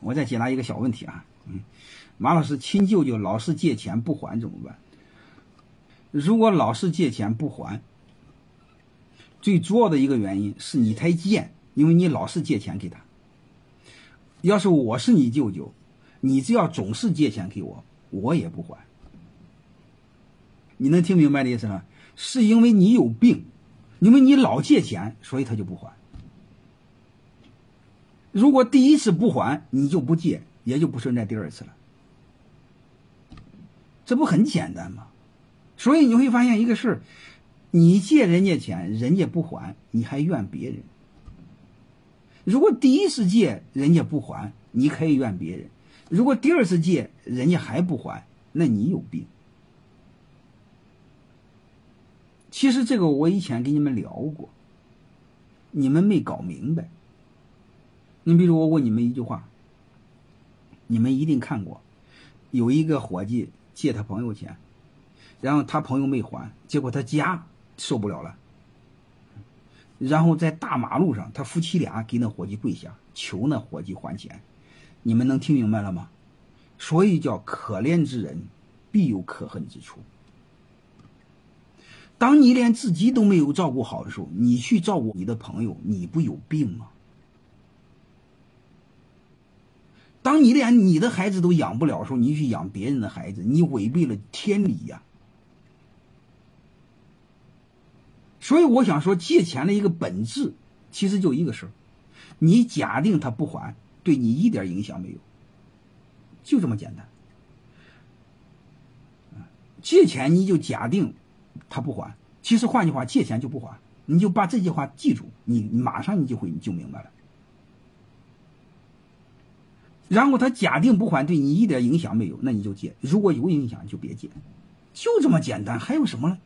我再解答一个小问题啊，嗯，马老师亲舅舅老是借钱不还怎么办？如果老是借钱不还，最主要的一个原因是你太贱，因为你老是借钱给他。要是我是你舅舅，你只要总是借钱给我，我也不还。你能听明白的意思吗？是因为你有病，因为你老借钱，所以他就不还。如果第一次不还，你就不借，也就不存在第二次了。这不很简单吗？所以你会发现一个事儿：你借人家钱，人家不还，你还怨别人；如果第一次借人家不还，你可以怨别人；如果第二次借人家还不还，那你有病。其实这个我以前跟你们聊过，你们没搞明白。你比如我问你们一句话，你们一定看过，有一个伙计借他朋友钱，然后他朋友没还，结果他家受不了了，然后在大马路上，他夫妻俩给那伙计跪下求那伙计还钱，你们能听明白了吗？所以叫可怜之人必有可恨之处。当你连自己都没有照顾好的时候，你去照顾你的朋友，你不有病吗？你连你的孩子都养不了的时候，你去养别人的孩子，你违背了天理呀。所以我想说，借钱的一个本质其实就一个事儿：你假定他不还，对你一点影响没有，就这么简单。借钱你就假定他不还，其实换句话，借钱就不还，你就把这句话记住，你马上你就会你就明白了。然后他假定不还，对你一点影响没有，那你就借；如果有影响，就别借，就这么简单，还有什么呢？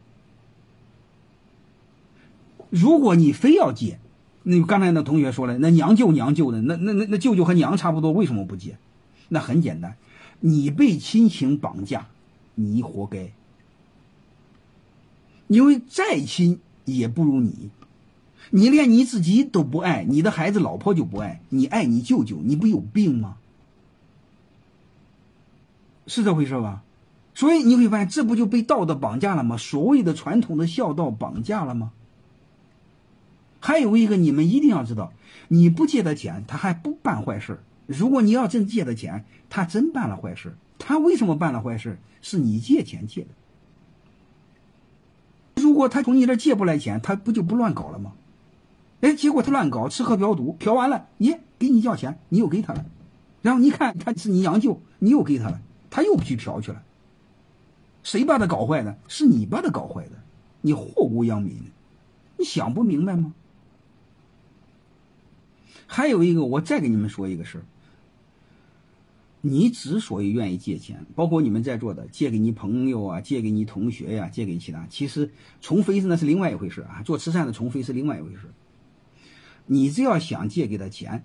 如果你非要借，那刚才那同学说了，那娘舅娘舅的，那那那那舅舅和娘差不多，为什么不借？那很简单，你被亲情绑架，你活该，因为再亲也不如你，你连你自己都不爱，你的孩子老婆就不爱，你爱你舅舅，你不有病吗？是这回事吧？所以你会发现，这不就被道德绑架了吗？所谓的传统的孝道绑架了吗？还有一个，你们一定要知道，你不借他钱，他还不办坏事。如果你要真借他钱，他真办了坏事。他为什么办了坏事？是你借钱借的。如果他从你这借不来钱，他不就不乱搞了吗？哎，结果他乱搞，吃喝嫖赌，嫖完了，你给你要钱，你又给他了，然后你看他是你娘舅，你又给他了。他又不去嫖去了，谁把他搞坏的？是你把他搞坏的，你祸国殃民，你想不明白吗？还有一个，我再给你们说一个事儿。你之所以愿意借钱，包括你们在座的，借给你朋友啊，借给你同学呀，借给其他，其实从非是那是另外一回事啊。做慈善的从非是另外一回事。你只要想借给他钱，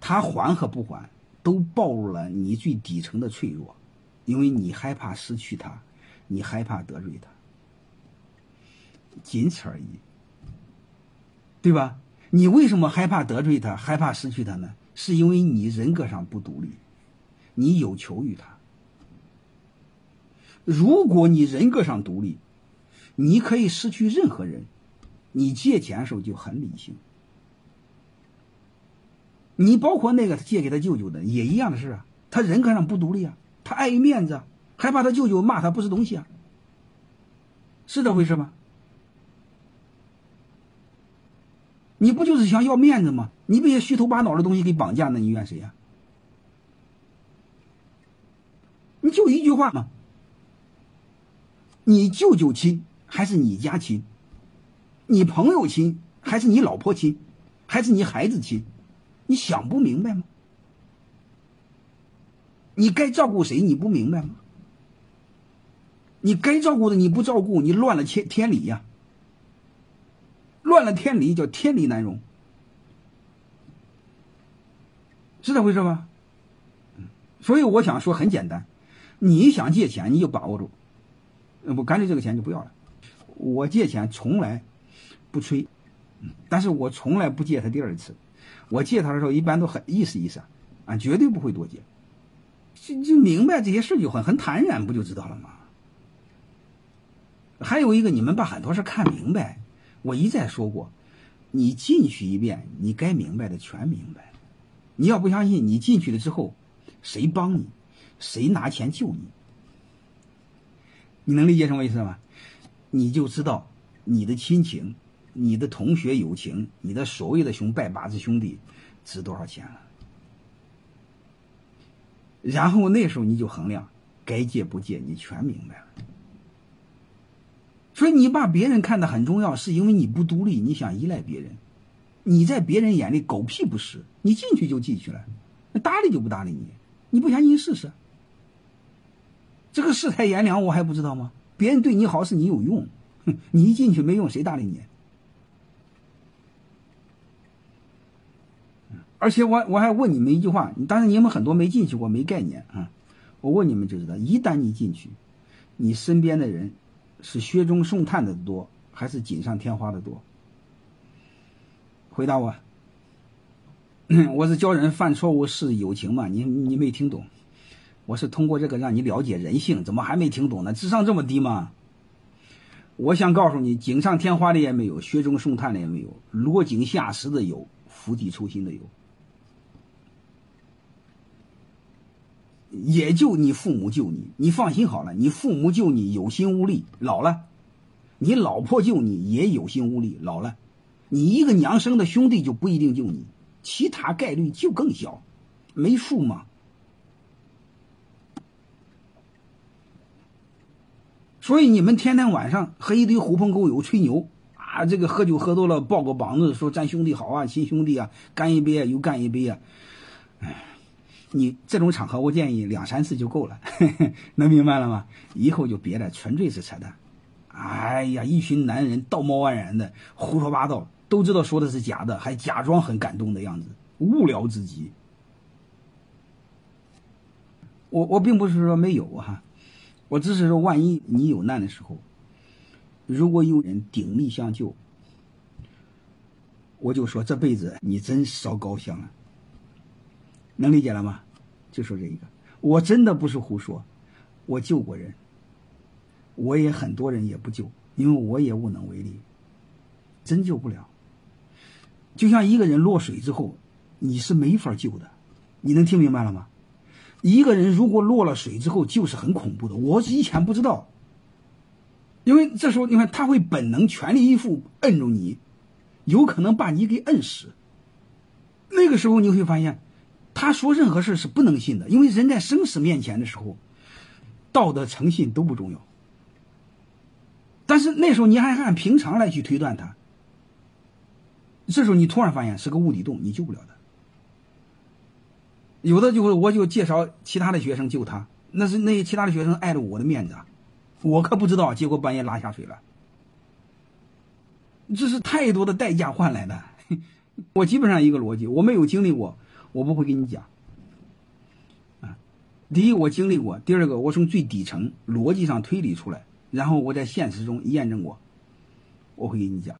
他还和不还。都暴露了你最底层的脆弱，因为你害怕失去他，你害怕得罪他，仅此而已，对吧？你为什么害怕得罪他，害怕失去他呢？是因为你人格上不独立，你有求于他。如果你人格上独立，你可以失去任何人，你借钱的时候就很理性。你包括那个借给他舅舅的也一样的事啊，他人格上不独立啊，他碍于面子，害怕他舅舅骂他不是东西啊，是这回事吗？你不就是想要面子吗？你被些虚头巴脑的东西给绑架，那你怨谁呀？你就一句话嘛，你舅舅亲还是你家亲？你朋友亲还是你老婆亲？还是你孩子亲？你想不明白吗？你该照顾谁？你不明白吗？你该照顾的你不照顾，你乱了天天理呀！乱了天理叫天理难容，是这回事吧？所以我想说很简单，你想借钱你就把握住，不干脆这个钱就不要了。我借钱从来不催，但是我从来不借他第二次。我借他的时候一般都很意思意思，啊，绝对不会多借。就就明白这些事就很很坦然，不就知道了吗？还有一个，你们把很多事看明白。我一再说过，你进去一遍，你该明白的全明白。你要不相信，你进去了之后，谁帮你，谁拿钱救你，你能理解什么意思吗？你就知道你的亲情、你的同学友情、你的所谓的兄拜把子兄弟值多少钱了。然后那时候你就衡量，该借不借，你全明白了。所以你把别人看得很重要，是因为你不独立，你想依赖别人。你在别人眼里狗屁不是，你进去就进去了，那搭理就不搭理你。你不相信试试。这个世态炎凉，我还不知道吗？别人对你好是你有用，哼你一进去没用，谁搭理你？而且我我还问你们一句话，当然你们很多没进去过，没概念啊。我问你们就知道，一旦你进去，你身边的人。是雪中送炭的多，还是锦上添花的多？回答我。我是教人犯错误是友情嘛？你你没听懂？我是通过这个让你了解人性，怎么还没听懂呢？智商这么低吗？我想告诉你，锦上添花的也没有，雪中送炭的也没有，落井下石的有，釜底抽薪的有。也就你父母救你，你放心好了。你父母救你有心无力，老了；你老婆救你也有心无力，老了。你一个娘生的兄弟就不一定救你，其他概率就更小，没数吗？所以你们天天晚上和一堆狐朋狗友吹牛啊，这个喝酒喝多了抱个膀子说咱兄弟好啊，亲兄弟啊，干一杯啊又干一杯啊，哎。你这种场合，我建议两三次就够了，能明白了吗？以后就别了，纯粹是扯淡。哎呀，一群男人道貌岸然的胡说八道，都知道说的是假的，还假装很感动的样子，无聊至极。我我并不是说没有哈，我只是说万一你有难的时候，如果有人鼎力相救，我就说这辈子你真烧高香了。能理解了吗？就说这一个，我真的不是胡说，我救过人，我也很多人也不救，因为我也无能为力，真救不了。就像一个人落水之后，你是没法救的，你能听明白了吗？一个人如果落了水之后，就是很恐怖的。我以前不知道，因为这时候你看他会本能全力以赴摁住你，有可能把你给摁死。那个时候你会发现。他说任何事是不能信的，因为人在生死面前的时候，道德诚信都不重要。但是那时候你还按平常来去推断他，这时候你突然发现是个无底洞，你救不了他。有的就是我就介绍其他的学生救他，那是那其他的学生碍着我的面子，我可不知道，结果半夜拉下水了。这是太多的代价换来的。我基本上一个逻辑，我没有经历过。我不会跟你讲，啊，第一我经历过，第二个我从最底层逻辑上推理出来，然后我在现实中验证过，我会给你讲。